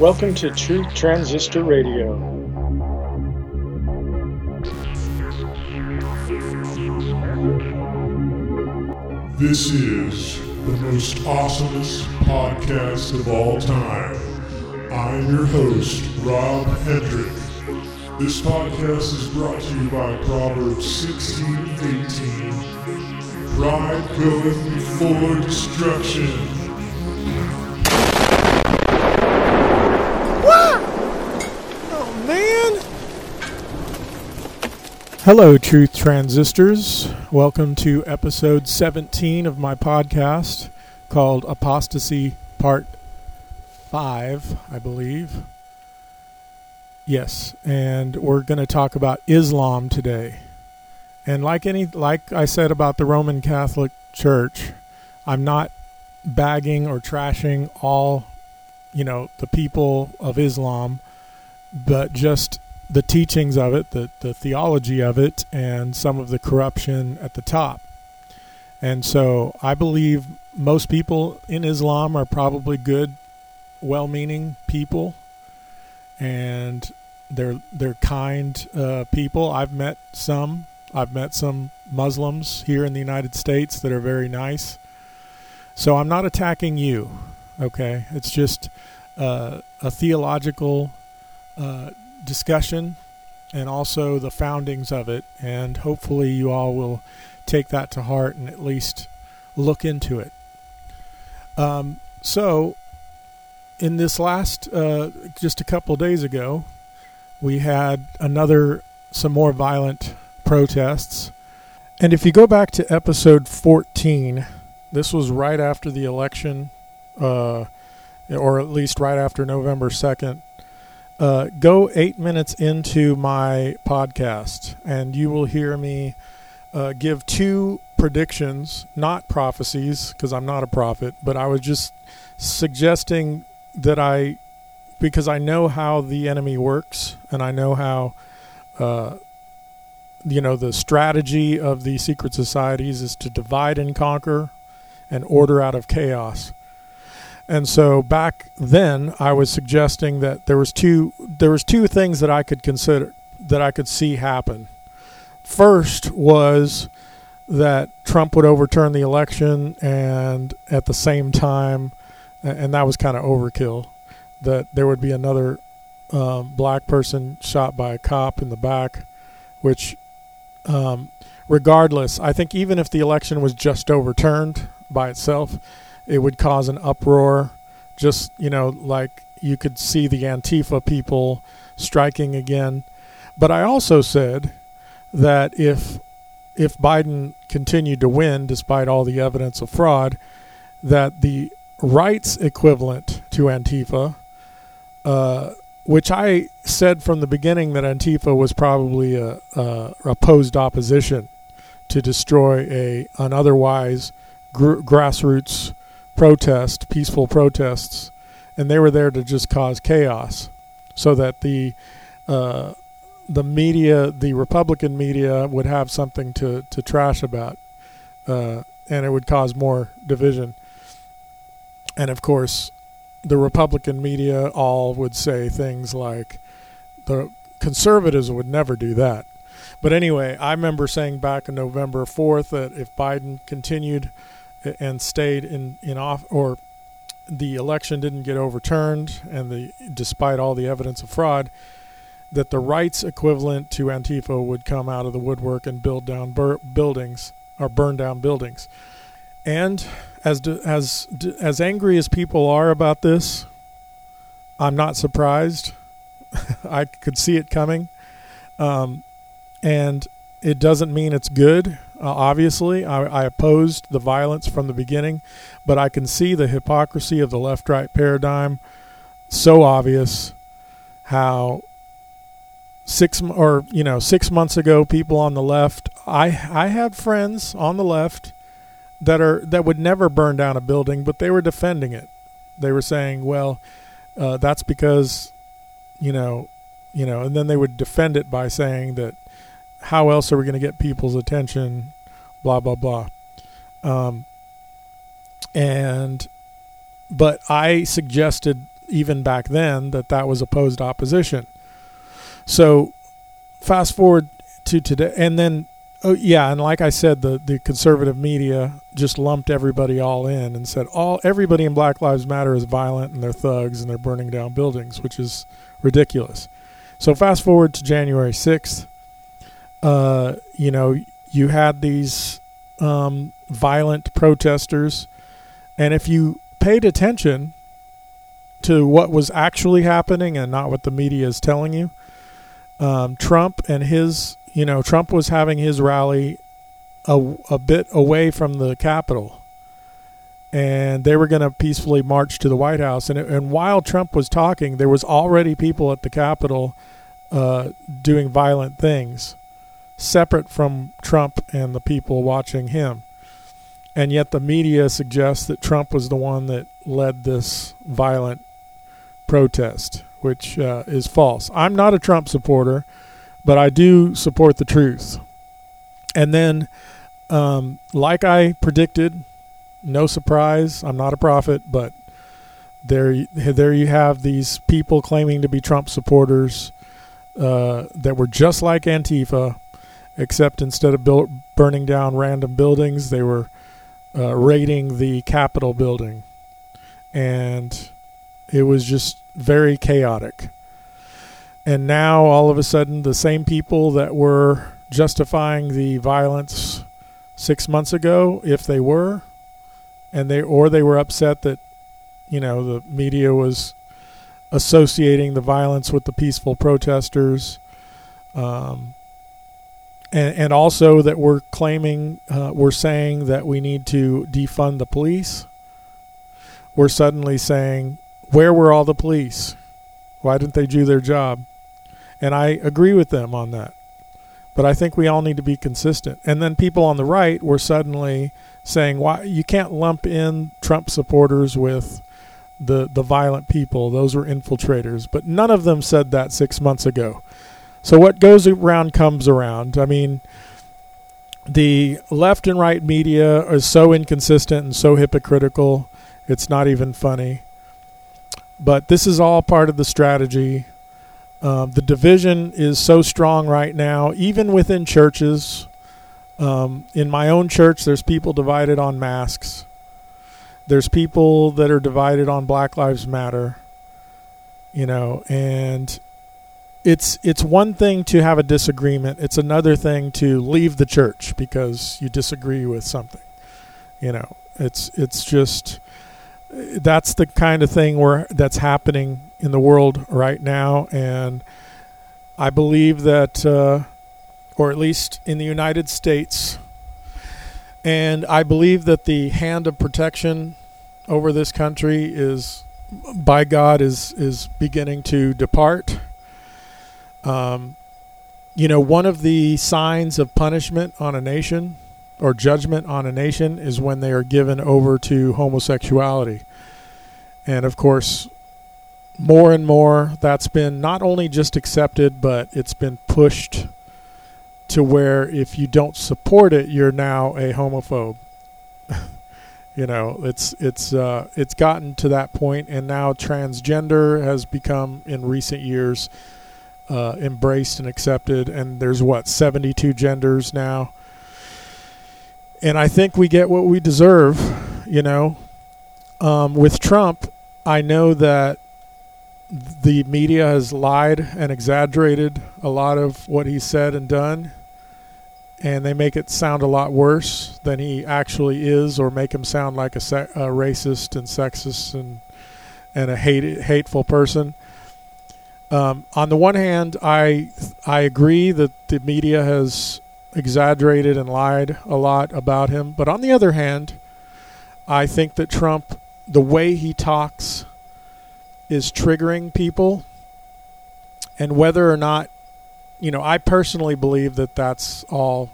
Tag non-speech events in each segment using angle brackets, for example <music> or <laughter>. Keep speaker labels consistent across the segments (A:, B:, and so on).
A: Welcome to Truth Transistor Radio.
B: This is the most awesomest podcast of all time. I'm your host, Rob Hendrick. This podcast is brought to you by Proverbs 16 18. Pride goeth before destruction.
C: Oh man! Hello, Truth Transistors. Welcome to episode 17 of my podcast called Apostasy Part 5, I believe. Yes, and we're going to talk about Islam today. And like any like I said about the Roman Catholic Church, I'm not bagging or trashing all, you know, the people of Islam, but just the teachings of it, the, the theology of it, and some of the corruption at the top. And so I believe most people in Islam are probably good, well meaning people. And they're they're kind uh, people. I've met some. I've met some Muslims here in the United States that are very nice. So I'm not attacking you. Okay, it's just uh, a theological uh, discussion and also the foundings of it. And hopefully, you all will take that to heart and at least look into it. Um, so, in this last, uh, just a couple days ago, we had another, some more violent protests. And if you go back to episode 14, this was right after the election, uh, or at least right after November 2nd, uh, go eight minutes into my podcast, and you will hear me uh, give two predictions, not prophecies, because I'm not a prophet, but I was just suggesting that I, because I know how the enemy works, and I know how, uh, you know, the strategy of the secret societies is to divide and conquer and order out of chaos. And so back then, I was suggesting that there was two there was two things that I could consider that I could see happen. First was that Trump would overturn the election, and at the same time, and that was kind of overkill. That there would be another um, black person shot by a cop in the back, which, um, regardless, I think even if the election was just overturned by itself, it would cause an uproar. Just, you know, like you could see the Antifa people striking again. But I also said that if if Biden continued to win despite all the evidence of fraud, that the rights equivalent to Antifa, uh, which I said from the beginning that Antifa was probably a, a opposed opposition to destroy a an otherwise gr- grassroots protest, peaceful protests, and they were there to just cause chaos, so that the uh, the media, the Republican media, would have something to to trash about, uh, and it would cause more division. And of course, the Republican media all would say things like, "The conservatives would never do that." But anyway, I remember saying back on November 4th that if Biden continued and stayed in in off or the election didn't get overturned and the despite all the evidence of fraud that the rights equivalent to Antifa would come out of the woodwork and build down bur- buildings or burn down buildings. And as as as angry as people are about this I'm not surprised. <laughs> I could see it coming. Um, and it doesn't mean it's good uh, obviously, I, I, opposed the violence from the beginning, but I can see the hypocrisy of the left right paradigm. So obvious how six or you know six months ago people on the left i i had friends on the left that are that would never burn down a building but they were defending it. They were saying well uh, that's because you know you know and then they would defend it by saying that how else are we going to get people's attention? Blah blah blah. Um, and but I suggested even back then that that was opposed opposition. So fast forward to today, and then oh yeah, and like I said, the the conservative media just lumped everybody all in and said all everybody in Black Lives Matter is violent and they're thugs and they're burning down buildings, which is ridiculous. So fast forward to January sixth. Uh, you know, you had these um, violent protesters, and if you paid attention to what was actually happening and not what the media is telling you, um, Trump and his, you know, Trump was having his rally a, a bit away from the Capitol. And they were going to peacefully march to the White House. And, it, and while Trump was talking, there was already people at the Capitol uh, doing violent things, separate from Trump and the people watching him. And yet the media suggests that Trump was the one that led this violent protest which uh, is false. I'm not a Trump supporter, but I do support the truth. And then, um, like I predicted, no surprise, I'm not a prophet, but there, there you have these people claiming to be Trump supporters uh, that were just like Antifa, except instead of build, burning down random buildings, they were uh, raiding the Capitol building. And it was just very chaotic. And now all of a sudden, the same people that were justifying the violence six months ago, if they were, and they or they were upset that, you know, the media was associating the violence with the peaceful protesters, um, and and also that we're claiming uh, we're saying that we need to defund the police. We're suddenly saying where were all the police? Why didn't they do their job? And I agree with them on that. But I think we all need to be consistent. And then people on the right were suddenly saying, "Why you can't lump in Trump supporters with the the violent people? Those were infiltrators." But none of them said that six months ago. So what goes around comes around. I mean, the left and right media is so inconsistent and so hypocritical. It's not even funny. But this is all part of the strategy. Um, the division is so strong right now, even within churches. Um, in my own church, there's people divided on masks. There's people that are divided on Black Lives Matter. You know, and it's it's one thing to have a disagreement. It's another thing to leave the church because you disagree with something. You know, it's it's just that's the kind of thing where that's happening in the world right now, and I believe that, uh, or at least in the United States, and I believe that the hand of protection over this country is, by God, is is beginning to depart. Um, you know, one of the signs of punishment on a nation or judgment on a nation is when they are given over to homosexuality. And of course, more and more that's been not only just accepted, but it's been pushed to where if you don't support it, you're now a homophobe. <laughs> you know, it's it's uh, it's gotten to that point, and now transgender has become in recent years uh, embraced and accepted, and there's what 72 genders now and I think we get what we deserve. You know, um, with Trump, I know that the media has lied and exaggerated a lot of what he said and done, and they make it sound a lot worse than he actually is, or make him sound like a, se- a racist and sexist and and a hate- hateful person. Um, on the one hand, I I agree that the media has exaggerated and lied a lot about him. But on the other hand, I think that Trump, the way he talks, is triggering people. And whether or not, you know, I personally believe that that's all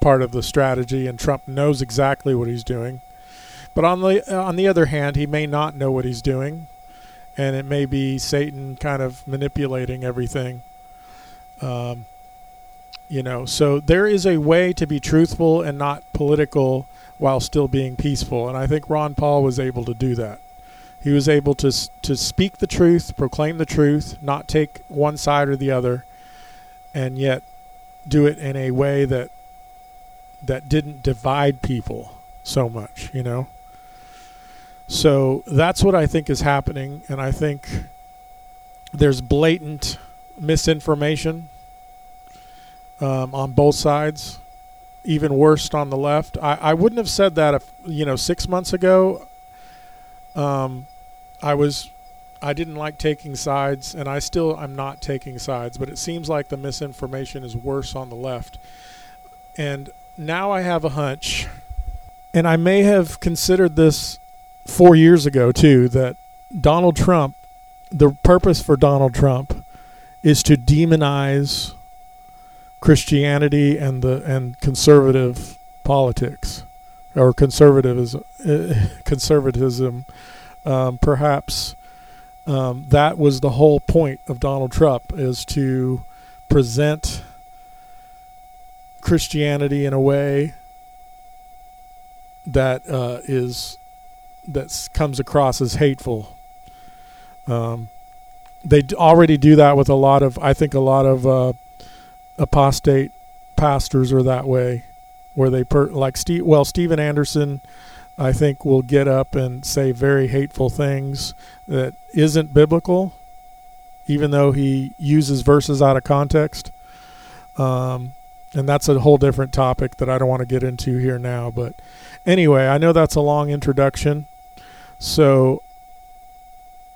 C: part of the strategy, and Trump knows exactly what he's doing. But on the on the other hand, he may not know what he's doing, and it may be Satan kind of manipulating everything. Um, you know, so there is a way to be truthful and not political while still being peaceful, and I think Ron Paul was able to do that. He was able to to speak the truth, proclaim the truth, not take one side or the other, and yet do it in a way that that didn't divide people so much, you know. So that's what I think is happening, and I think there's blatant misinformation um, on both sides. Even worse on the left. I, I wouldn't have said that if you know six months ago. Um, I was, I didn't like taking sides, and I still I'm not taking sides. But it seems like the misinformation is worse on the left, and now I have a hunch, and I may have considered this four years ago too that Donald Trump, the purpose for Donald Trump, is to demonize Christianity and the and conservative politics or conservatism, <laughs> conservatism. Um, perhaps um, that was the whole point of Donald Trump is to present Christianity in a way that uh, is that comes across as hateful. Um, they already do that with a lot of, I think, a lot of uh, apostate pastors are that way, where they per like Steve. Well, Stephen Anderson, I think, will get up and say very hateful things that isn't biblical, even though he uses verses out of context. Um, and that's a whole different topic that I don't want to get into here now. But anyway, I know that's a long introduction. So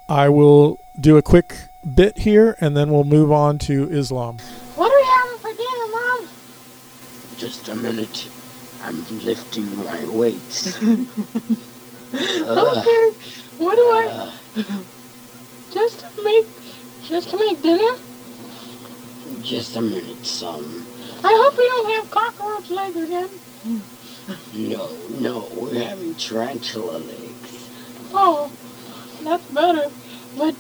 C: I will do a quick bit here and then we'll move on to Islam.
D: What are we having for dinner, Mom?
E: Just a minute. I'm lifting my weights. Uh, <laughs>
D: Okay. What do I
E: uh,
D: just to make just to make dinner?
E: just a minute, son.
D: I hope we don't have cockroach legs again.
E: No, no, we're having tarantula legs.
D: Oh, that's better. But,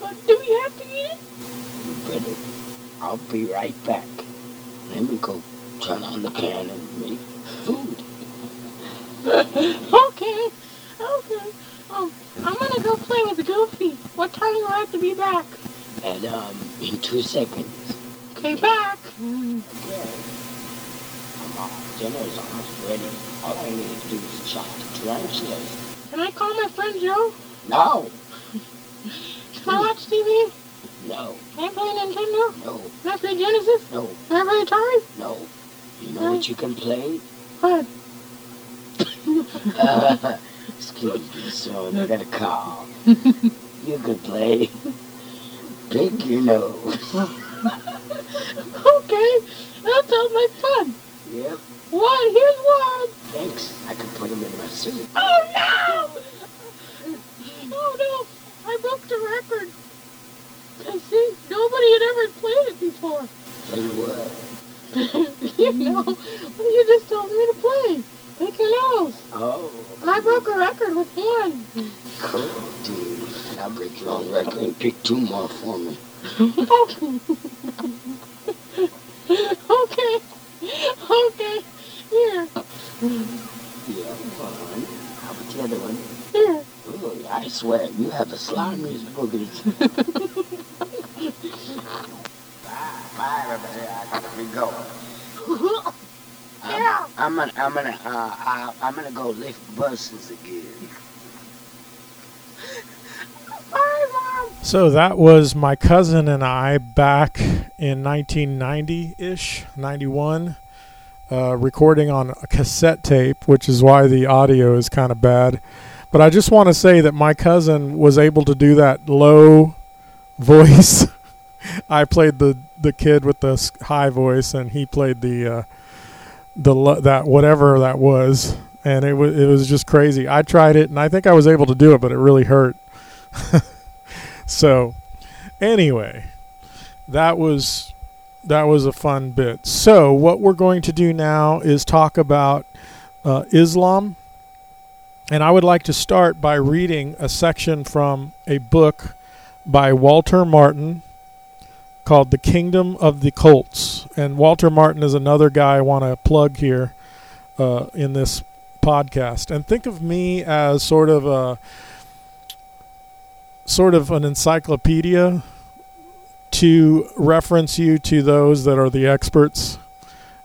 D: but do we have to eat it?
E: You better. I'll be right back. Let me go turn on the pan and make food. <laughs>
D: Okay. Okay. Um, I'm gonna go play with Goofy. What time do I have to be back?
E: And, um, in two seconds.
D: Okay, back.
E: Okay. Come on, dinner's almost ready. All I need to do is chop the tarantulas.
D: Can I call my friend Joe?
E: No,
D: Can I watch TV?
E: no,
D: Can I play Nintendo?
E: no,
D: Can I play Genesis?
E: no,
D: Can I play Atari?
E: no. You know what you can play?
D: What?
E: Uh, <laughs> excuse me, son. I got a call. <laughs> You could play. Pick your nose. <laughs>
D: Okay. That sounds like fun.
E: Yep.
D: One, here's one.
E: Thanks. I can put them in my suit.
D: Oh no! Oh no! I broke the record. I see, nobody had ever played it before.
E: Play <laughs> what?
D: you know, you just told me to play. Pick your nose.
E: Oh,
D: I broke a record with one.
E: cool, dude. I'll break your own record and pick two more for me. <laughs> <laughs> Ooh, you have the slimiest boogers. <laughs> bye, bye, everybody. I gotta be going. <laughs>
D: Yeah.
E: I'm gonna, I'm gonna, uh, uh, I'm gonna go lift buses again.
D: Bye, Mom.
C: So that was my cousin and I back in 1990 ish, 91, uh, recording on a cassette tape, which is why the audio is kind of bad. But I just want to say that my cousin was able to do that low <laughs> voice. I played the, the kid with the high voice, and he played the uh, the that whatever that was, and it was it was just crazy. I tried it, and I think I was able to do it, but it really hurt. <laughs> so anyway that was that was a fun bit so what we're going to do now is talk about uh, islam and i would like to start by reading a section from a book by walter martin called the kingdom of the Cults. and walter martin is another guy i want to plug here uh, in this podcast and think of me as sort of a sort of an encyclopedia to reference you to those that are the experts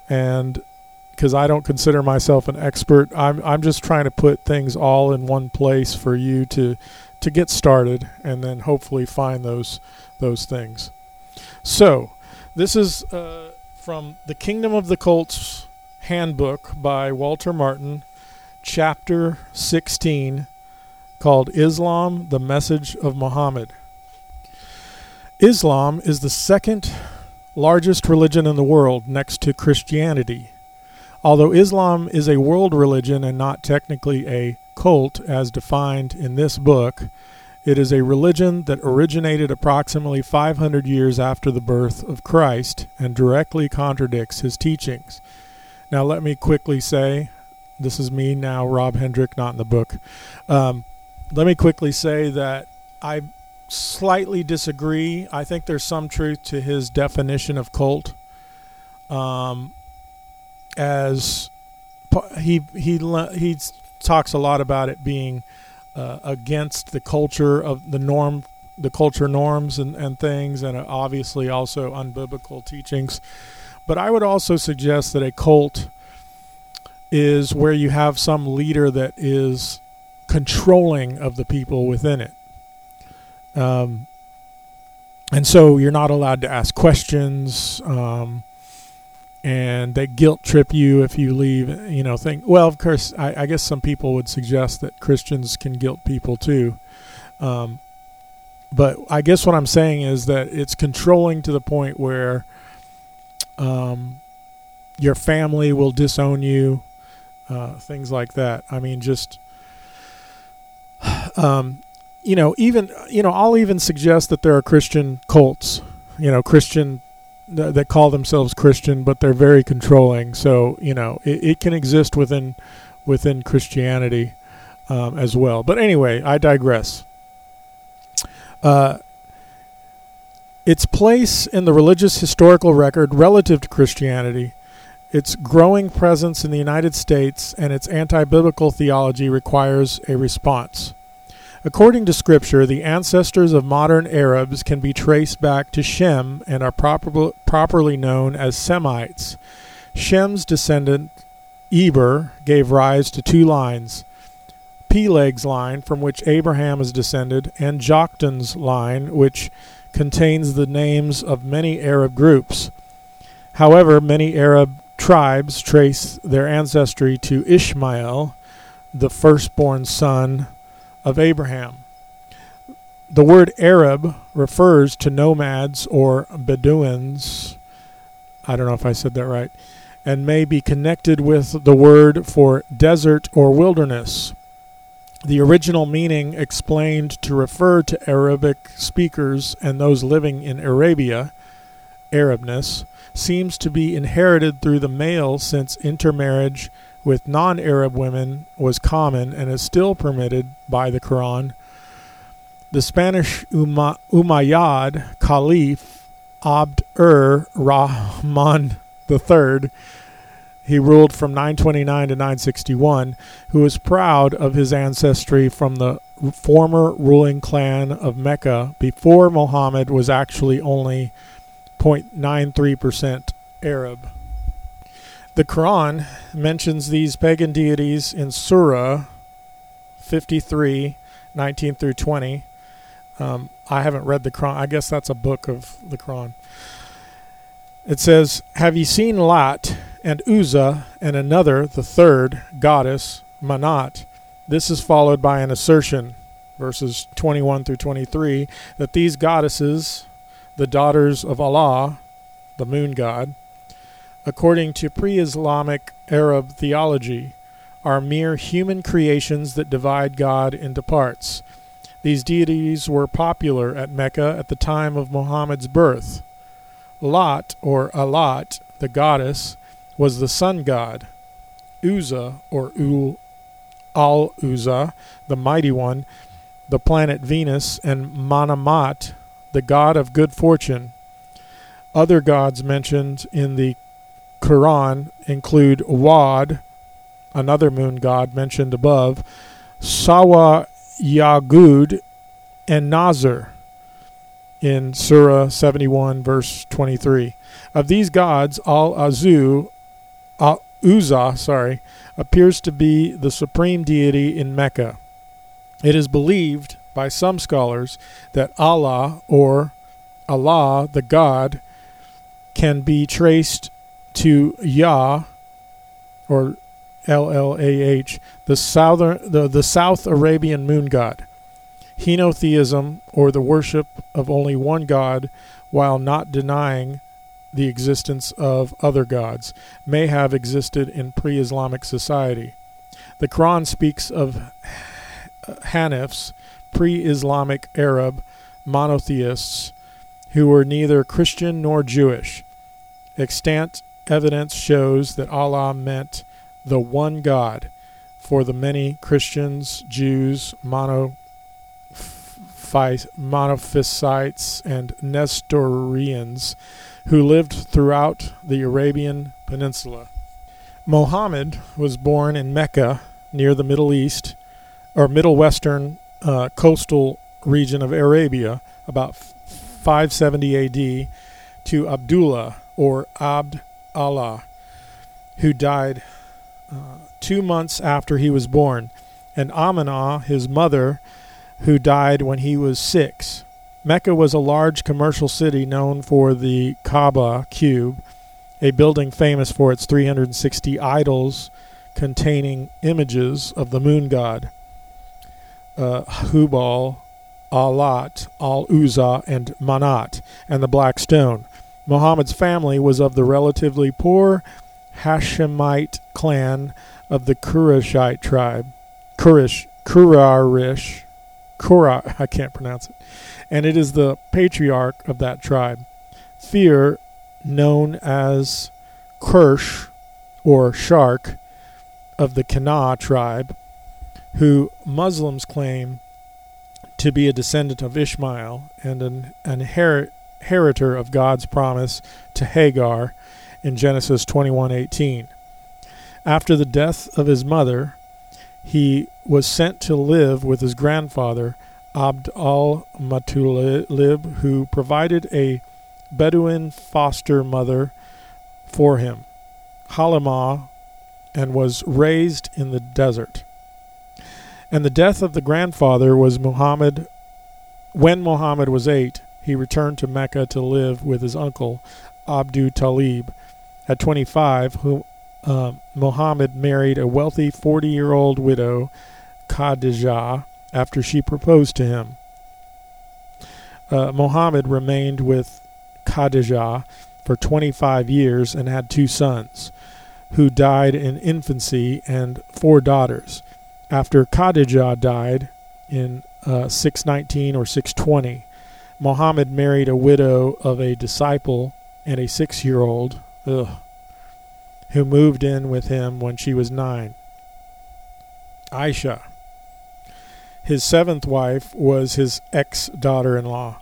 C: and because I don't consider myself an expert. I'm I'm just trying to put things all in one place for you to to get started and then hopefully find those those things. So this is uh, from the Kingdom of the Cults handbook by Walter Martin chapter 16 called Islam the Message of Muhammad. Islam is the second largest religion in the world next to Christianity. Although Islam is a world religion and not technically a cult as defined in this book, it is a religion that originated approximately 500 years after the birth of Christ and directly contradicts his teachings. Now, let me quickly say this is me now, Rob Hendrick, not in the book. Um, let me quickly say that I slightly disagree. I think there's some truth to his definition of cult. Um, as he he he talks a lot about it being uh, against the culture of the norm, the culture norms and, and things, and obviously also unbiblical teachings. But I would also suggest that a cult is where you have some leader that is controlling of the people within it. Um, and so you're not allowed to ask questions. Um, and they guilt trip you if you leave. You know, think. Well, of course, I, I guess some people would suggest that Christians can guilt people too. Um, but I guess what I'm saying is that it's controlling to the point where um, your family will disown you, uh, things like that. I mean, just <sighs> um, you know, even you know, I'll even suggest that there are Christian cults, you know, Christian th- that call themselves Christian, but they're very controlling. So you know, it, it can exist within within Christianity um, as well. But anyway, I digress. Uh, its place in the religious historical record relative to Christianity, its growing presence in the United States, and its anti biblical theology requires a response. According to Scripture, the ancestors of modern Arabs can be traced back to Shem and are proper, properly known as Semites. Shem's descendant, Eber, gave rise to two lines Peleg's line, from which Abraham is descended, and Joktan's line, which contains the names of many Arab groups. However, many Arab tribes trace their ancestry to Ishmael, the firstborn son of Abraham. The word Arab refers to nomads or Bedouins. I don't know if I said that right. And may be connected with the word for desert or wilderness. The original meaning explained to refer to Arabic speakers and those living in Arabia, Arabness, seems to be inherited through the male since intermarriage with non Arab women was common and is still permitted by the Quran. The Spanish Umayyad Caliph Abd ur Rahman III, he ruled from 929 to 961, who was proud of his ancestry from the former ruling clan of Mecca before Muhammad was actually only 0.93% Arab. The Quran mentions these pagan deities in Surah 53, 19 through 20. Um, I haven't read the Quran. I guess that's a book of the Quran. It says, Have ye seen Lot and Uzzah and another, the third, goddess, Manat? This is followed by an assertion, verses 21 through 23, that these goddesses, the daughters of Allah, the moon god, according to pre Islamic Arab theology, are mere human creations that divide God into parts. These deities were popular at Mecca at the time of Muhammad's birth. Lot, or Alat, the goddess, was the sun god. Uzzah, or Ul Al Uzzah, the mighty one, the planet Venus, and Manamat, the god of good fortune. Other gods mentioned in the Quran include Wad, another moon god mentioned above, Sawa Yagud, and Nazar in Surah 71, verse 23. Of these gods, Al Azu, Al Uzza, sorry, appears to be the supreme deity in Mecca. It is believed by some scholars that Allah or Allah, the God, can be traced to Yah or L L A H, the southern the, the South Arabian moon god. Henotheism or the worship of only one god while not denying the existence of other gods may have existed in pre-Islamic society. The Quran speaks of Hanifs, pre-Islamic Arab monotheists who were neither Christian nor Jewish. Extant evidence shows that Allah meant the one God for the many Christians, Jews, monophysites, and Nestorians who lived throughout the Arabian Peninsula. Mohammed was born in Mecca near the Middle East or Middle Western uh, coastal region of Arabia about 570 AD to Abdullah or Abd Allah, who died uh, two months after he was born, and Aminah, his mother, who died when he was six. Mecca was a large commercial city known for the Kaaba cube, a building famous for its 360 idols containing images of the moon god, uh, Hubal, Alat, Al Uzza, and Manat, and the Black Stone. Muhammad's family was of the relatively poor Hashemite clan of the Qurayshite tribe. Quraysh, Qurarish, Qura, I can't pronounce it. And it is the patriarch of that tribe. Fear, known as Kirsch or Shark of the Kana tribe, who Muslims claim to be a descendant of Ishmael and an, an inheritor of God's promise to Hagar in Genesis 21:18. After the death of his mother, he was sent to live with his grandfather Abd al-Muttalib, who provided a Bedouin foster mother for him, Halimah, and was raised in the desert. And the death of the grandfather was Muhammad. When Muhammad was eight, he returned to Mecca to live with his uncle, Abdu Talib. At 25, whom uh, Muhammad married a wealthy 40 year old widow, Khadijah, after she proposed to him. Uh, Muhammad remained with Khadijah for 25 years and had two sons, who died in infancy, and four daughters. After Khadijah died in uh, 619 or 620, Muhammad married a widow of a disciple and a six year old, who moved in with him when she was nine. Aisha. His seventh wife was his ex daughter in law.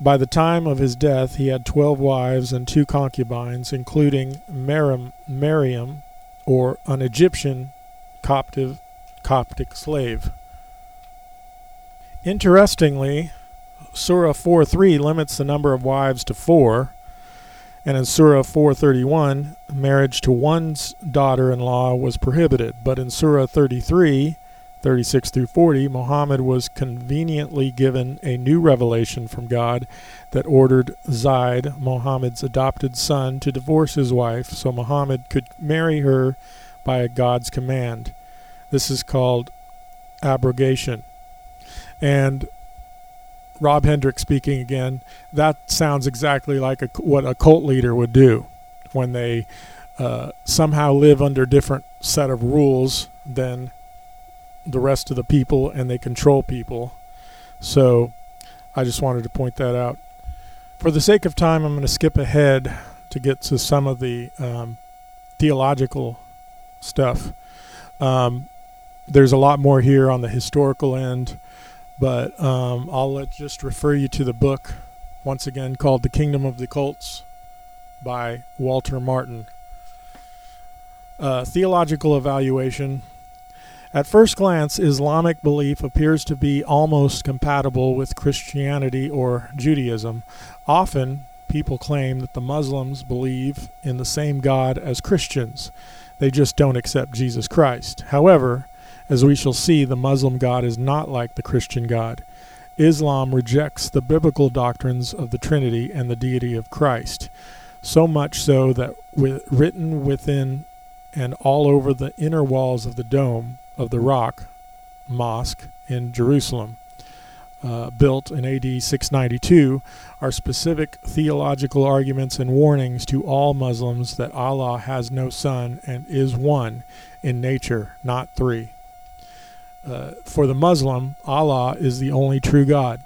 C: By the time of his death, he had twelve wives and two concubines, including Mariam, or an Egyptian Coptic Coptic slave. Interestingly, Surah 4.3 limits the number of wives to four, and in Surah 431, marriage to one's daughter-in-law was prohibited. But in Surah 33, 36 through 40, Muhammad was conveniently given a new revelation from God that ordered Zaid, Muhammad's adopted son, to divorce his wife so Muhammad could marry her by God's command. This is called abrogation. And Rob Hendrick speaking again, that sounds exactly like a, what a cult leader would do when they uh, somehow live under different set of rules than the rest of the people and they control people. So I just wanted to point that out. For the sake of time, I'm going to skip ahead to get to some of the um, theological stuff. Um, there's a lot more here on the historical end, but um, I'll let, just refer you to the book once again called The Kingdom of the Cults by Walter Martin. Uh, theological evaluation. At first glance, Islamic belief appears to be almost compatible with Christianity or Judaism. Often, people claim that the Muslims believe in the same God as Christians. They just don't accept Jesus Christ. However, as we shall see, the Muslim God is not like the Christian God. Islam rejects the biblical doctrines of the Trinity and the deity of Christ, so much so that with, written within and all over the inner walls of the dome of the Rock Mosque in Jerusalem, uh, built in AD 692, are specific theological arguments and warnings to all Muslims that Allah has no son and is one in nature, not three. Uh, for the Muslim, Allah is the only true God.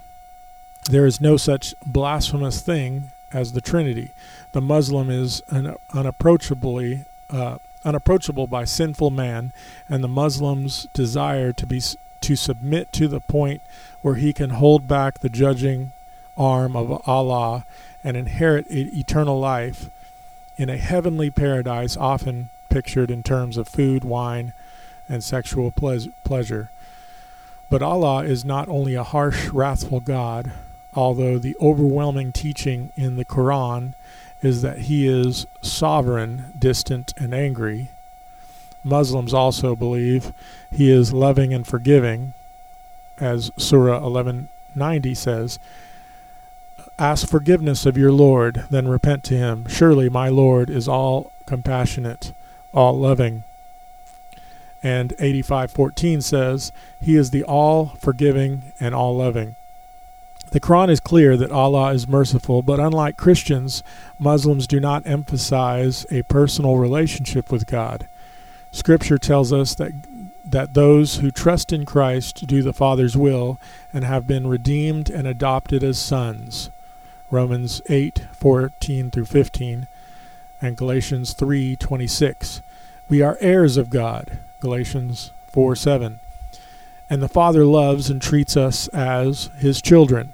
C: There is no such blasphemous thing as the Trinity. The Muslim is un- unapproachably uh, unapproachable by sinful man, and the Muslim's desire to be to submit to the point where he can hold back the judging arm of Allah and inherit eternal life in a heavenly paradise, often pictured in terms of food, wine, and sexual pleasure. But Allah is not only a harsh, wrathful God, although the overwhelming teaching in the Quran is that He is sovereign, distant, and angry. Muslims also believe He is loving and forgiving, as Surah 1190 says. Ask forgiveness of your Lord, then repent to Him. Surely my Lord is all compassionate, all loving. And 85:14 says, He is the all forgiving and all loving. The Quran is clear that Allah is merciful, but unlike Christians, Muslims do not emphasize a personal relationship with God. Scripture tells us that that those who trust in Christ do the Father's will and have been redeemed and adopted as sons. Romans 8:14 through 15 and Galatians 3:26. We are heirs of God. Galatians 4:7. And the Father loves and treats us as his children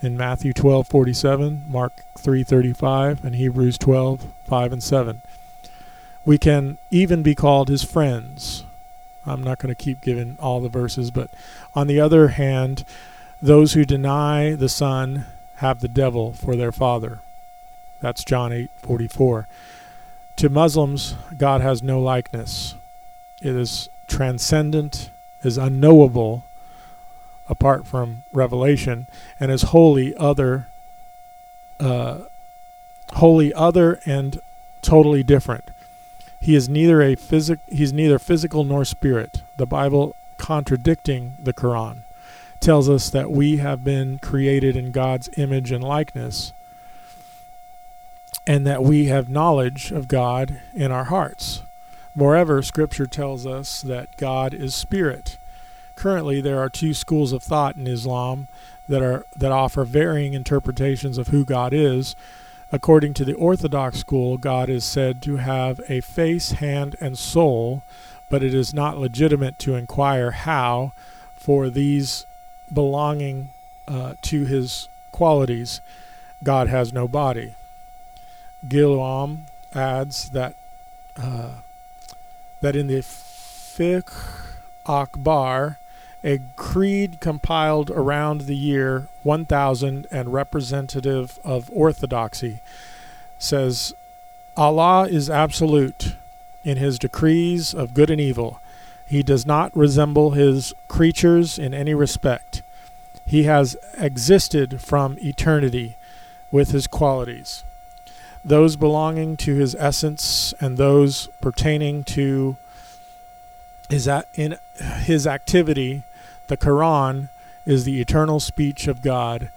C: in Matthew 12:47, Mark 3:35, and Hebrews 12:5 and 7. We can even be called his friends. I'm not going to keep giving all the verses, but on the other hand, those who deny the Son have the devil for their father. That's John 8:44. To Muslims, God has no likeness. It is transcendent, is unknowable, apart from revelation and is wholly other uh, wholly other and totally different. He is neither a physic he's neither physical nor spirit. The bible contradicting the quran tells us that we have been created in god's image and likeness and that we have knowledge of god in our hearts moreover scripture tells us that god is spirit Currently, there are two schools of thought in Islam that are that offer varying interpretations of who God is. According to the Orthodox school, God is said to have a face, hand, and soul, but it is not legitimate to inquire how, for these belonging uh, to his qualities, God has no body. Guillaume adds that uh, that in the Fiqh Akbar, a creed compiled around the year 1000 and representative of orthodoxy says Allah is absolute in his decrees of good and evil. He does not resemble his creatures in any respect. He has existed from eternity with his qualities, those belonging to his essence and those pertaining to his, in his activity the Quran is the eternal speech of God,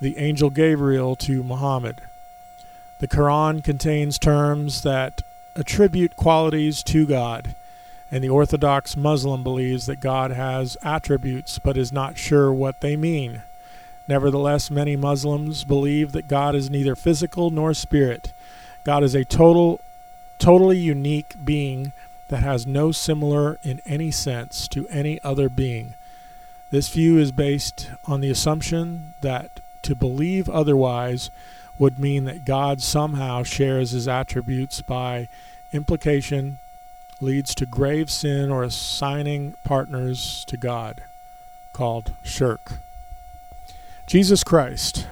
C: the angel Gabriel to Muhammad. The Quran contains terms that attribute qualities to God, and the Orthodox Muslim believes that God has attributes but is not sure what they mean. Nevertheless, many Muslims believe that God is neither physical nor spirit. God is a total, totally unique being that has no similar in any sense to any other being. This view is based on the assumption that to believe otherwise would mean that God somehow shares his attributes by implication, leads to grave sin or assigning partners to God, called shirk. Jesus Christ.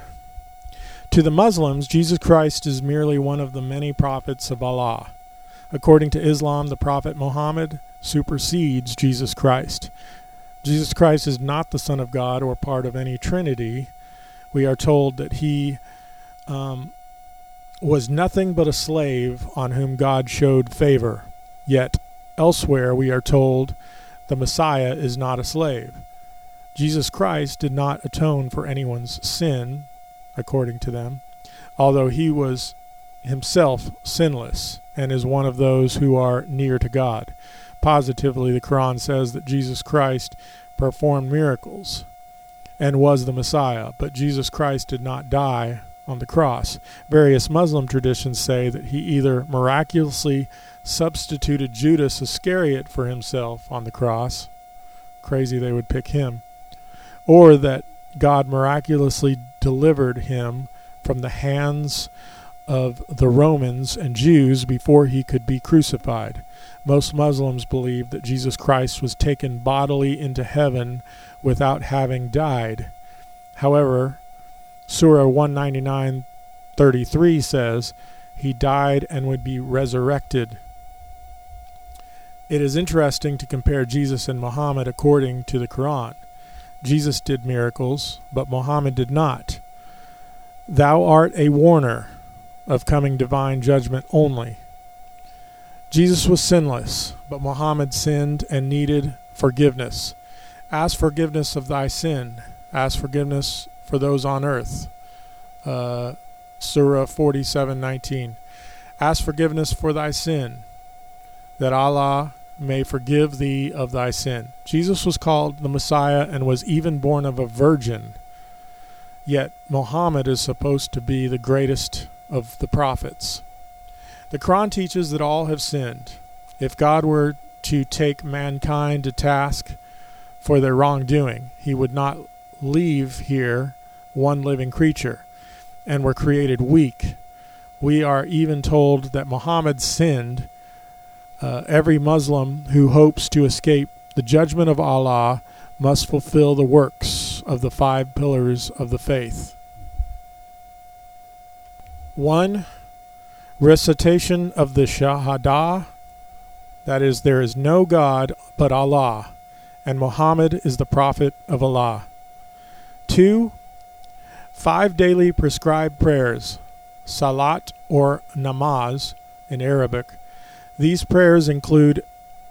C: To the Muslims, Jesus Christ is merely one of the many prophets of Allah. According to Islam, the Prophet Muhammad supersedes Jesus Christ. Jesus Christ is not the Son of God or part of any Trinity. We are told that he um, was nothing but a slave on whom God showed favor. Yet elsewhere we are told the Messiah is not a slave. Jesus Christ did not atone for anyone's sin, according to them, although he was himself sinless and is one of those who are near to God. Positively, the Quran says that Jesus Christ performed miracles and was the Messiah, but Jesus Christ did not die on the cross. Various Muslim traditions say that he either miraculously substituted Judas Iscariot for himself on the cross, crazy they would pick him, or that God miraculously delivered him from the hands of the Romans and Jews before he could be crucified. Most Muslims believe that Jesus Christ was taken bodily into heaven without having died. However, Surah 199:33 says he died and would be resurrected. It is interesting to compare Jesus and Muhammad according to the Quran. Jesus did miracles, but Muhammad did not. Thou art a warner of coming divine judgment only. Jesus was sinless, but Muhammad sinned and needed forgiveness. Ask forgiveness of thy sin. Ask forgiveness for those on earth. Uh, Surah 47:19. Ask forgiveness for thy sin, that Allah may forgive thee of thy sin. Jesus was called the Messiah and was even born of a virgin. Yet Muhammad is supposed to be the greatest of the prophets. The Quran teaches that all have sinned. If God were to take mankind to task for their wrongdoing, he would not leave here one living creature, and were created weak. We are even told that Muhammad sinned. Uh, every Muslim who hopes to escape the judgment of Allah must fulfill the works of the five pillars of the faith. 1. Recitation of the Shahada, that is, there is no God but Allah, and Muhammad is the Prophet of Allah. 2. Five daily prescribed prayers, salat or namaz in Arabic. These prayers include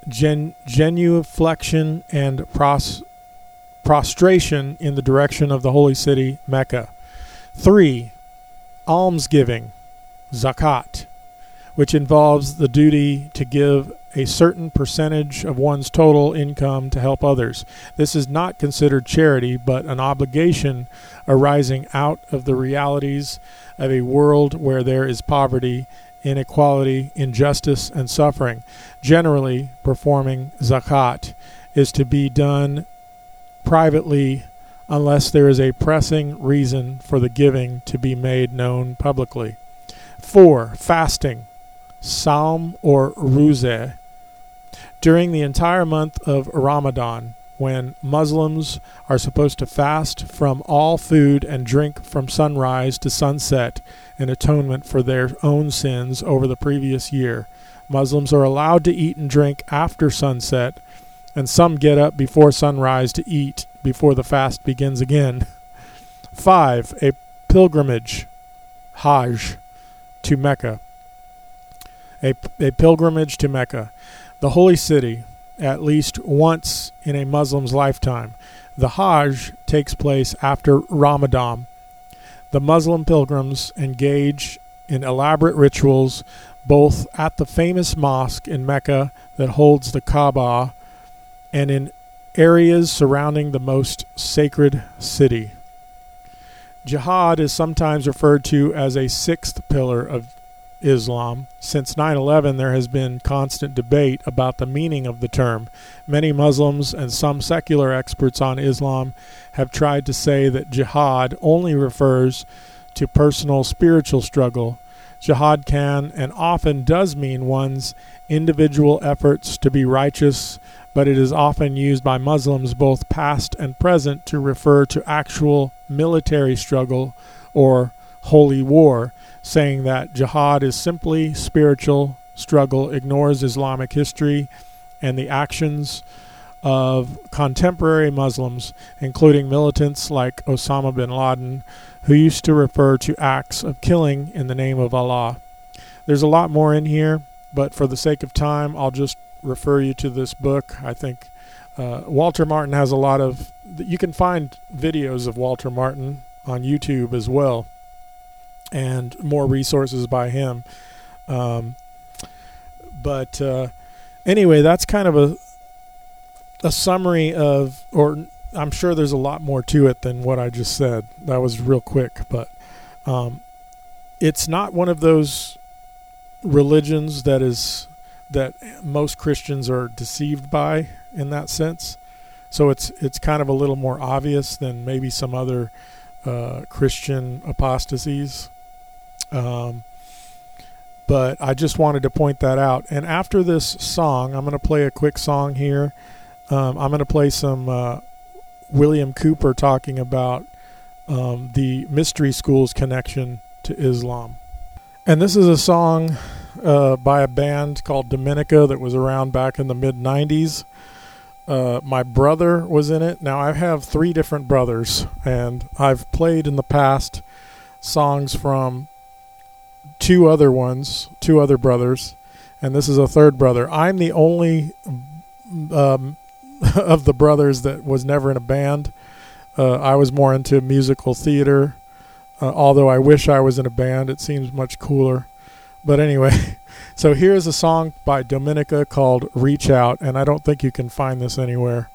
C: gen- genuflection and pros- prostration in the direction of the holy city, Mecca. 3. Almsgiving, zakat, which involves the duty to give a certain percentage of one's total income to help others. This is not considered charity, but an obligation arising out of the realities of a world where there is poverty, inequality, injustice, and suffering. Generally, performing zakat is to be done privately unless there is a pressing reason for the giving to be made known publicly. 4. Fasting, Sawm or Ruze. During the entire month of Ramadan, when Muslims are supposed to fast from all food and drink from sunrise to sunset in atonement for their own sins over the previous year. Muslims are allowed to eat and drink after sunset, and some get up before sunrise to eat before the fast begins again. <laughs> 5. A pilgrimage, Hajj, to Mecca. A, a pilgrimage to Mecca, the holy city, at least once in a Muslim's lifetime. The Hajj takes place after Ramadan. The Muslim pilgrims engage in elaborate rituals both at the famous mosque in Mecca that holds the Kaaba and in areas surrounding the most sacred city. Jihad is sometimes referred to as a sixth pillar of Islam. Since 9 11, there has been constant debate about the meaning of the term. Many Muslims and some secular experts on Islam have tried to say that jihad only refers to personal spiritual struggle Jihad can and often does mean one's individual efforts to be righteous, but it is often used by Muslims, both past and present, to refer to actual military struggle or holy war, saying that jihad is simply spiritual struggle, ignores Islamic history and the actions of contemporary Muslims, including militants like Osama bin Laden, who used to refer to acts of killing in the name of Allah. There's a lot more in here, but for the sake of time, I'll just refer you to this book. I think uh, Walter Martin has a lot of. You can find videos of Walter Martin on YouTube as well, and more resources by him. Um, but uh, anyway, that's kind of a a summary of, or I'm sure there's a lot more to it than what I just said. That was real quick, but um, it's not one of those religions that is that most Christians are deceived by in that sense. So it's it's kind of a little more obvious than maybe some other uh, Christian apostasies. Um, but I just wanted to point that out. And after this song, I'm going to play a quick song here. Um, I'm going to play some uh, William Cooper talking about um, the mystery schools connection to Islam. And this is a song uh, by a band called Dominica that was around back in the mid 90s. Uh, my brother was in it. Now, I have three different brothers, and I've played in the past songs from two other ones, two other brothers, and this is a third brother. I'm the only um, <laughs> of the brothers that was never in a band. Uh, I was more into musical theater, uh, although I wish I was in a band. It seems much cooler. But anyway, <laughs> so here's a song by Dominica called Reach Out, and I don't think you can find this anywhere.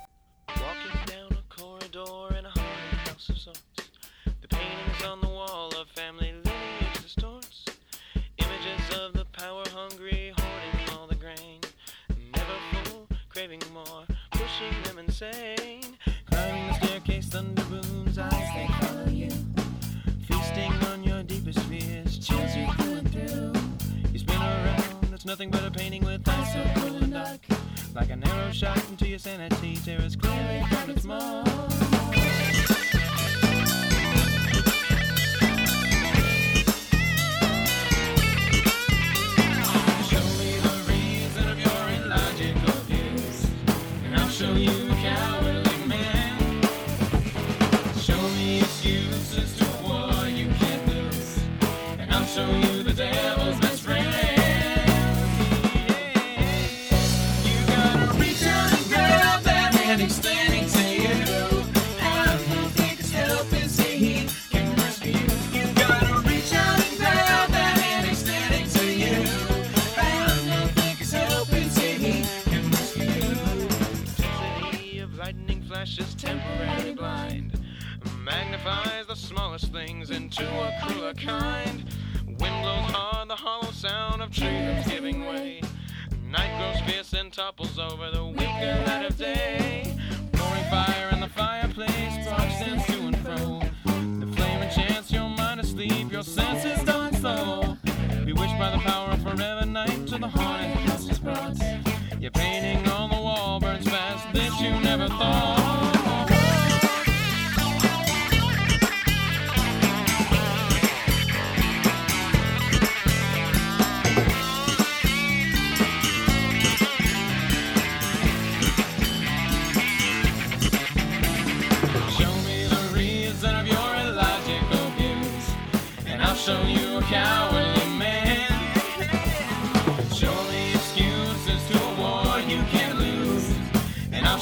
F: Like an arrow shot into your sanity, terrors clearly from its mark. smallest things into a crueler kind. Wind blows hard, the hollow sound of trees giving way. Night grows fierce and topples over the weaker light of day. Roaring fire in the fireplace, sparks dance to and fro. The flame enchants your mind asleep, your senses dark slow. Bewitched by the power of forever night to the haunted house is brought. Your painting on the wall burns fast, This you never thought.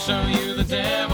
F: show you the devil.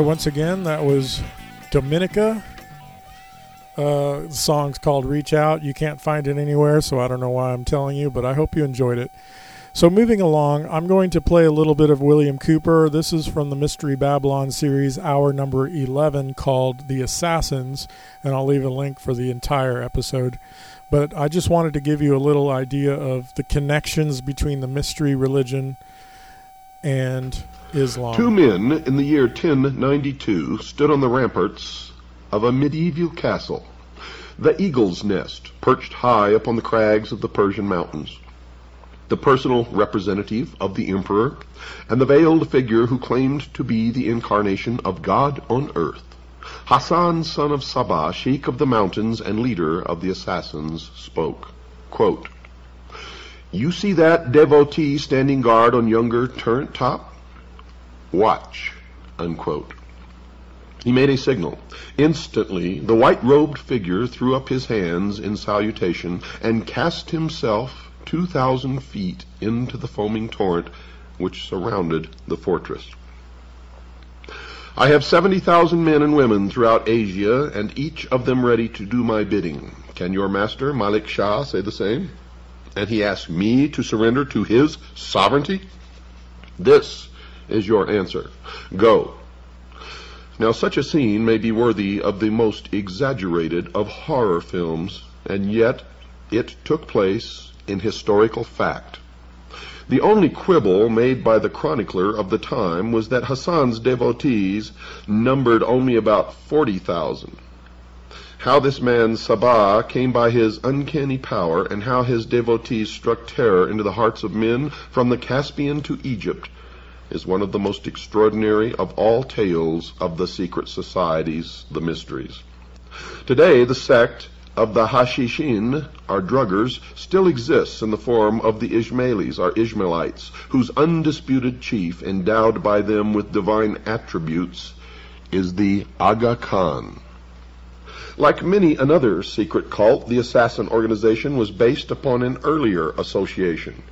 C: So once again, that was Dominica. Uh, the song's called "Reach Out." You can't find it anywhere, so I don't know why I'm telling you, but I hope you enjoyed it. So moving along, I'm going to play a little bit of William Cooper. This is from the Mystery Babylon series, hour number 11, called "The Assassins," and I'll leave a link for the entire episode. But I just wanted to give you a little idea of the connections between the mystery religion and Islam.
G: Two men in the year 1092 stood on the ramparts of a medieval castle, the Eagle's Nest, perched high upon the crags of the Persian mountains. The personal representative of the emperor, and the veiled figure who claimed to be the incarnation of God on earth. Hassan, son of Sabah, sheik of the mountains and leader of the assassins, spoke. Quote, you see that devotee standing guard on yonder turret top? Watch. Unquote. He made a signal. Instantly, the white-robed figure threw up his hands in salutation and cast himself two thousand feet into the foaming torrent which surrounded the fortress. I have seventy thousand men and women throughout Asia, and each of them ready to do my bidding. Can your master, Malik Shah, say the same? And he asked me to surrender to his sovereignty? This is your answer. Go. Now, such a scene may be worthy of the most exaggerated of horror films, and yet it took place in historical fact. The only quibble made by the chronicler of the time was that Hassan's devotees numbered only about 40,000. How this man Sabah came by his uncanny power, and how his devotees struck terror into the hearts of men from the Caspian to Egypt, is one of the most extraordinary of all tales of the secret societies, the mysteries. Today, the sect of the Hashishin, or druggers, still exists in the form of the Ismailis, or Ishmaelites, whose undisputed chief, endowed by them with divine attributes, is the Aga Khan. Like many another secret cult, the assassin organization was based upon an earlier association.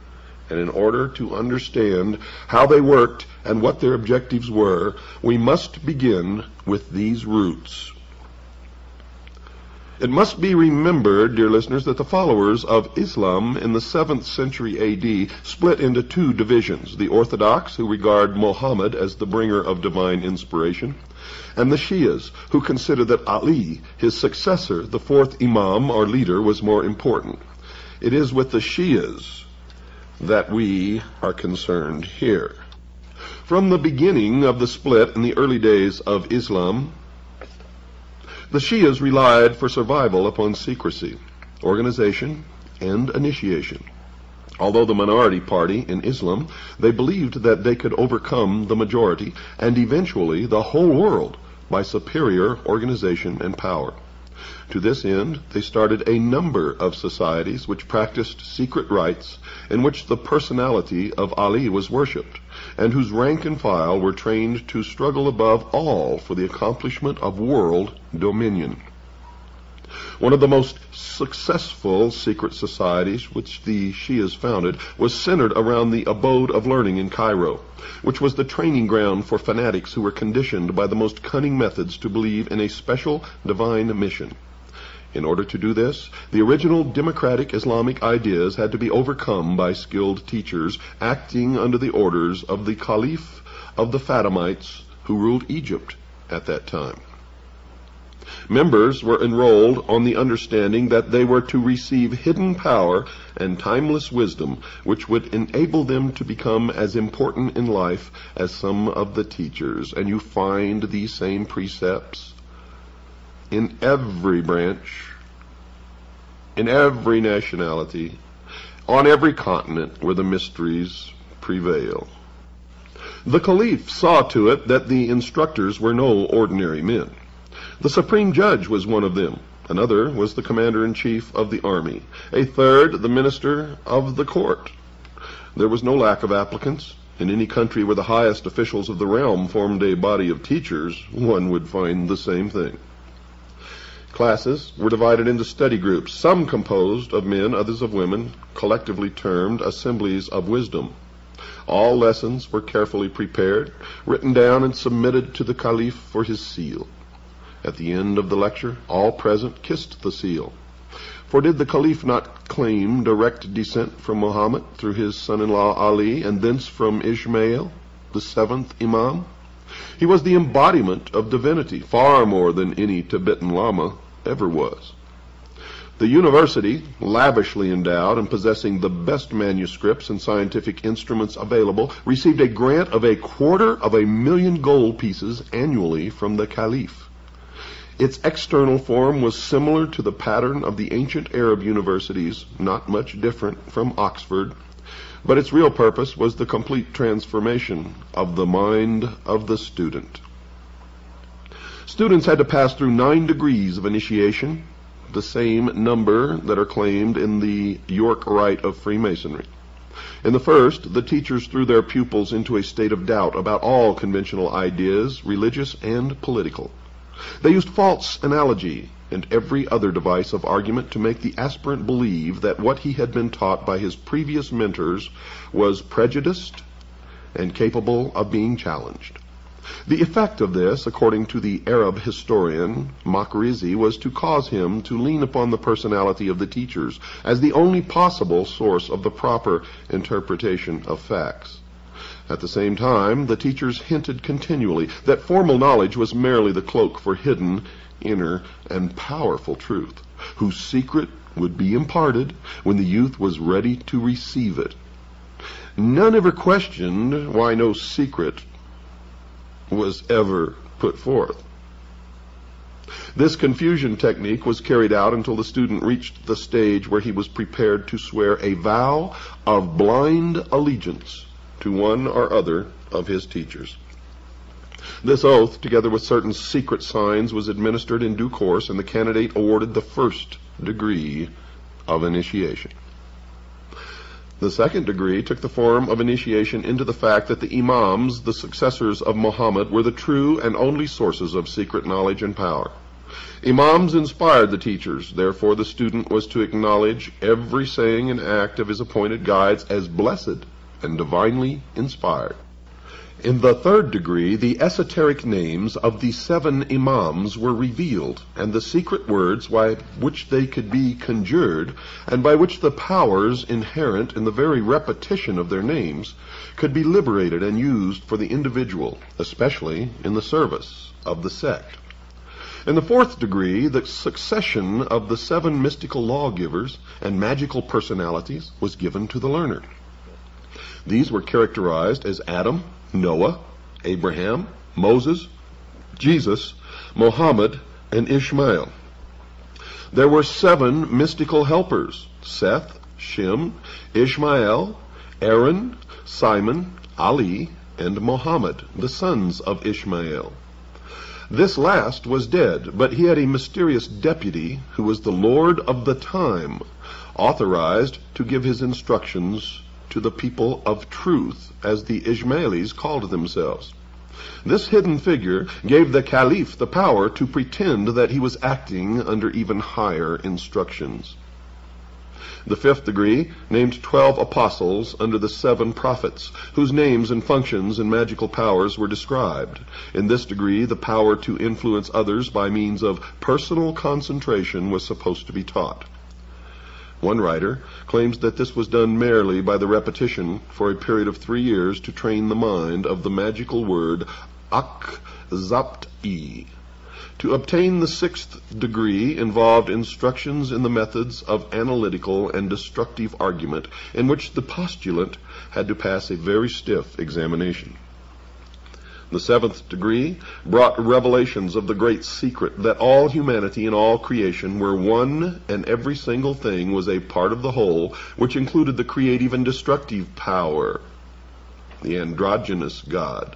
G: And in order to understand how they worked and what their objectives were, we must begin with these roots. It must be remembered, dear listeners, that the followers of Islam in the 7th century AD split into two divisions the Orthodox, who regard Muhammad as the bringer of divine inspiration, and the Shias, who consider that Ali, his successor, the fourth Imam or leader, was more important. It is with the Shias that we are concerned here. From the beginning of the split in the early days of Islam, the Shias relied for survival upon secrecy, organization, and initiation. Although the minority party in Islam, they believed that they could overcome the majority and eventually the whole world by superior organization and power. To this end, they started a number of societies which practiced secret rites in which the personality of Ali was worshipped, and whose rank and file were trained to struggle above all for the accomplishment of world dominion. One of the most successful secret societies which the Shias founded was centered around the abode of learning in Cairo, which was the training ground for fanatics who were conditioned by the most cunning methods to believe in a special divine mission. In order to do this, the original democratic Islamic ideas had to be overcome by skilled teachers acting under the orders of the Caliph of the Fatimites who ruled Egypt at that time. Members were enrolled on the understanding that they were to receive hidden power and timeless wisdom, which would enable them to become as important in life as some of the teachers. And you find these same precepts in every branch, in every nationality, on every continent where the mysteries prevail. The Caliph saw to it that the instructors were no ordinary men. The supreme judge was one of them. Another was the commander-in-chief of the army. A third, the minister of the court. There was no lack of applicants. In any country where the highest officials of the realm formed a body of teachers, one would find the same thing. Classes were divided into study groups, some composed of men, others of women, collectively termed assemblies of wisdom. All lessons were carefully prepared, written down, and submitted to the Caliph for his seal. At the end of the lecture, all present kissed the seal. For did the Caliph not claim direct descent from Muhammad through his son-in-law Ali, and thence from Ishmael, the seventh Imam? He was the embodiment of divinity, far more than any Tibetan Lama ever was. The university, lavishly endowed and possessing the best manuscripts and scientific instruments available, received a grant of a quarter of a million gold pieces annually from the Caliph. Its external form was similar to the pattern of the ancient Arab universities, not much different from Oxford, but its real purpose was the complete transformation of the mind of the student. Students had to pass through nine degrees of initiation, the same number that are claimed in the York Rite of Freemasonry. In the first, the teachers threw their pupils into a state of doubt about all conventional ideas, religious and political. They used false analogy and every other device of argument to make the aspirant believe that what he had been taught by his previous mentors was prejudiced and capable of being challenged. The effect of this, according to the Arab historian Makrizi, was to cause him to lean upon the personality of the teachers as the only possible source of the proper interpretation of facts. At the same time, the teachers hinted continually that formal knowledge was merely the cloak for hidden, inner, and powerful truth, whose secret would be imparted when the youth was ready to receive it. None ever questioned why no secret was ever put forth. This confusion technique was carried out until the student reached the stage where he was prepared to swear a vow of blind allegiance to one or other of his teachers. This oath, together with certain secret signs, was administered in due course, and the candidate awarded the first degree of initiation. The second degree took the form of initiation into the fact that the Imams, the successors of Muhammad, were the true and only sources of secret knowledge and power. Imams inspired the teachers, therefore the student was to acknowledge every saying and act of his appointed guides as blessed and divinely inspired. In the third degree, the esoteric names of the seven imams were revealed, and the secret words by which they could be conjured, and by which the powers inherent in the very repetition of their names could be liberated and used for the individual, especially in the service of the sect. In the fourth degree, the succession of the seven mystical lawgivers and magical personalities was given to the learner. These were characterized as Adam, Noah, Abraham, Moses, Jesus, Mohammed, and Ishmael. There were seven mystical helpers, Seth, Shem, Ishmael, Aaron, Simon, Ali, and Mohammed, the sons of Ishmael. This last was dead, but he had a mysterious deputy who was the lord of the time, authorized to give his instructions to the people of truth, as the Ismailis called themselves. This hidden figure gave the caliph the power to pretend that he was acting under even higher instructions. The fifth degree named twelve apostles under the seven prophets, whose names and functions and magical powers were described. In this degree, the power to influence others by means of personal concentration was supposed to be taught. One writer claims that this was done merely by the repetition for a period of three years to train the mind of the magical word ak-zapt-i, to obtain the sixth degree involved instructions in the methods of analytical and destructive argument, in which the postulant had to pass a very stiff examination. The seventh degree brought revelations of the great secret that all humanity and all creation were one and every single thing was a part of the whole, which included the creative and destructive power, the androgynous God.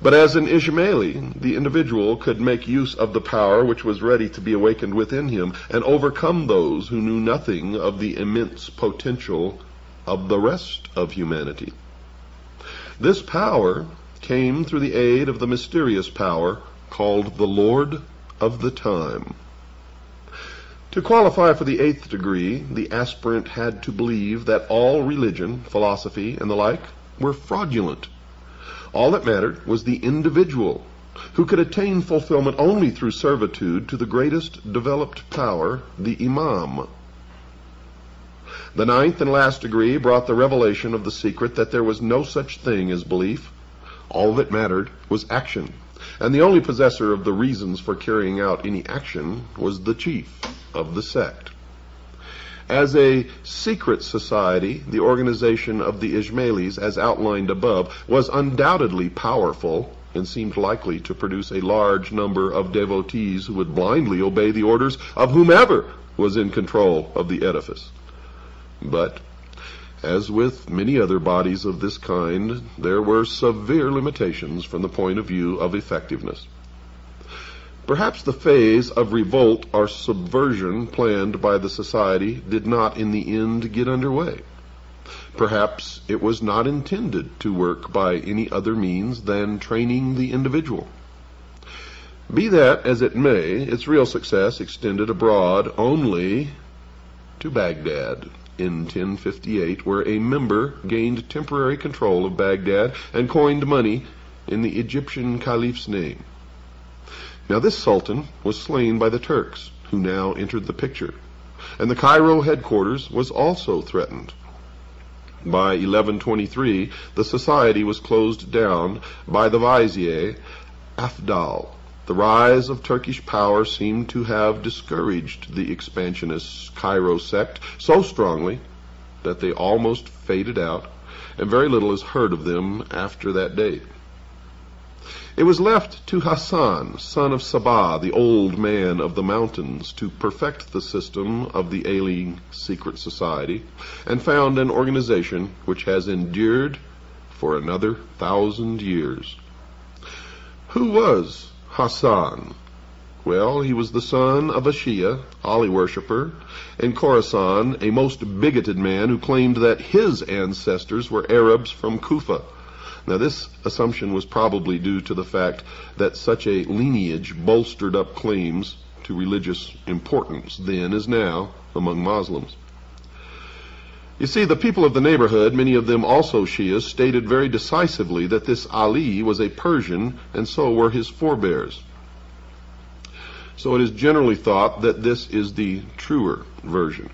G: But as an Ishmaeli, the individual could make use of the power which was ready to be awakened within him and overcome those who knew nothing of the immense potential of the rest of humanity. This power came through the aid of the mysterious power called the Lord of the Time. To qualify for the eighth degree, the aspirant had to believe that all religion, philosophy, and the like were fraudulent all that mattered was the individual, who could attain fulfillment only through servitude to the greatest developed power, the Imam. The ninth and last degree brought the revelation of the secret that there was no such thing as belief. All that mattered was action, and the only possessor of the reasons for carrying out any action was the chief of the sect. As a secret society, the organization of the Ismailis, as outlined above, was undoubtedly powerful and seemed likely to produce a large number of devotees who would blindly obey the orders of whomever was in control of the edifice. But, as with many other bodies of this kind, there were severe limitations from the point of view of effectiveness. Perhaps the phase of revolt or subversion planned by the society did not in the end get underway. Perhaps it was not intended to work by any other means than training the individual. Be that as it may, its real success extended abroad only to Baghdad in 1058, where a member gained temporary control of Baghdad and coined money in the Egyptian caliph's name. Now this sultan was slain by the Turks, who now entered the picture, and the Cairo headquarters was also threatened. By 1123, the society was closed down by the vizier Afdal. The rise of Turkish power seemed to have discouraged the expansionist Cairo sect so strongly that they almost faded out, and very little is heard of them after that date. It was left to Hassan, son of Sabah, the old man of the mountains, to perfect the system of the ailing secret society and found an organization which has endured for another thousand years. Who was Hassan? Well, he was the son of a Shia, Ali worshipper, and Khorasan, a most bigoted man who claimed that his ancestors were Arabs from Kufa now, this assumption was probably due to the fact that such a lineage bolstered up claims to religious importance then as now among Muslims. You see, the people of the neighborhood, many of them also Shias, stated very decisively that this Ali was a Persian, and so were his forebears. So it is generally thought that this is the truer version.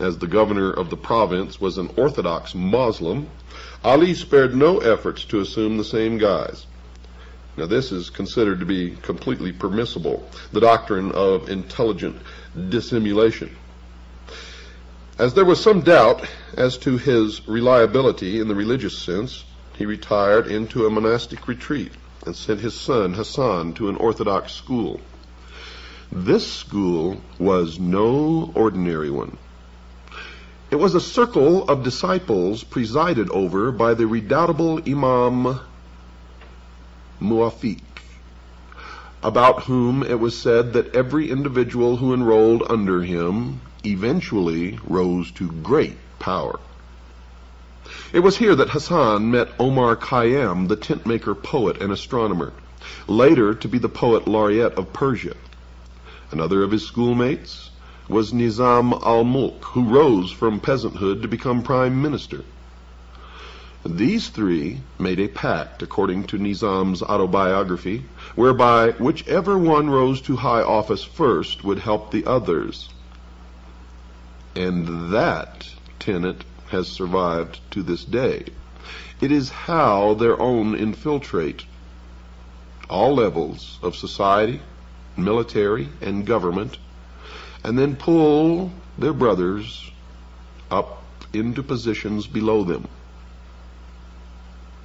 G: As the governor of the province was an Orthodox Muslim, Ali spared no efforts to assume the same guise. Now, this is considered to be completely permissible, the doctrine of intelligent dissimulation. As there was some doubt as to his reliability in the religious sense, he retired into a monastic retreat and sent his son Hassan to an Orthodox school. This school was no ordinary one. It was a circle of disciples presided over by the redoubtable Imam Muafiq, about whom it was said that every individual who enrolled under him eventually rose to great power. It was here that Hassan met Omar Khayyam, the tentmaker poet and astronomer, later to be the poet laureate of Persia. Another of his schoolmates was Nizam al-Mulk, who rose from peasanthood to become prime minister. These three made a pact, according to Nizam's autobiography, whereby whichever one rose to high office first would help the others. And that tenet has survived to this day. It is how their own infiltrate all levels of society, military, and government, and then pull their brothers up into positions below them.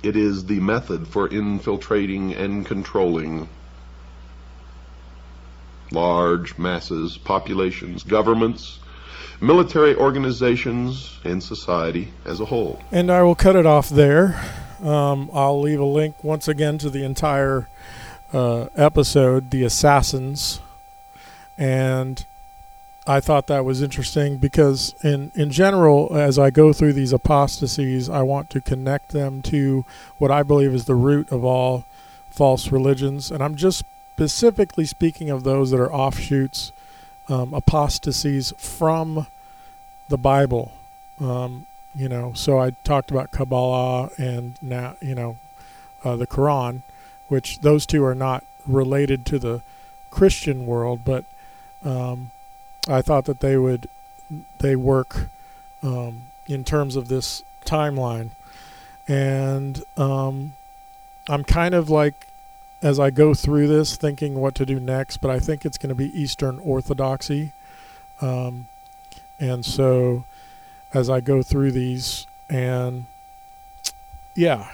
G: It is the method for infiltrating and controlling large masses, populations, governments, military organizations, and society as a whole.
C: And I will cut it off there. Um, I'll leave a link once again to the entire uh, episode, The Assassins. And I thought that was interesting because, in, in general, as I go through these apostasies, I want to connect them to what I believe is the root of all false religions. And I'm just specifically speaking of those that are offshoots, um, apostasies from the Bible. Um, you know, so I talked about Kabbalah and now, you know, uh, the Quran, which those two are not related to the Christian world, but um, I thought that they would they work um, in terms of this timeline, and um, I'm kind of like as I go through this thinking what to do next, but I think it's going to be Eastern Orthodoxy, um, and so as I go through these and yeah,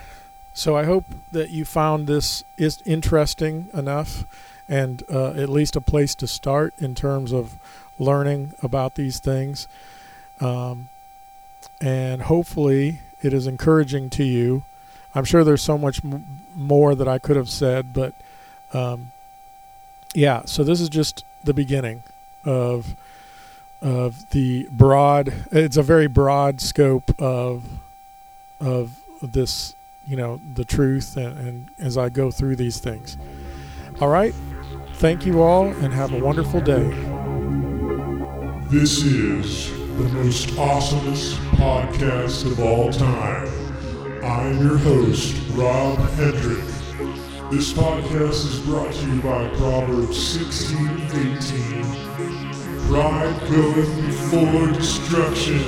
C: so I hope that you found this is interesting enough and uh, at least a place to start in terms of learning about these things. Um, and hopefully it is encouraging to you. I'm sure there's so much m- more that I could have said, but um, yeah, so this is just the beginning of of the broad it's a very broad scope of of this you know the truth and, and as I go through these things. All right. Thank you all and have a wonderful day.
B: This is the most awesomest podcast of all time. I'm your host, Rob Hendrick. This podcast is brought to you by Proverbs 16 18. Pride goeth before destruction,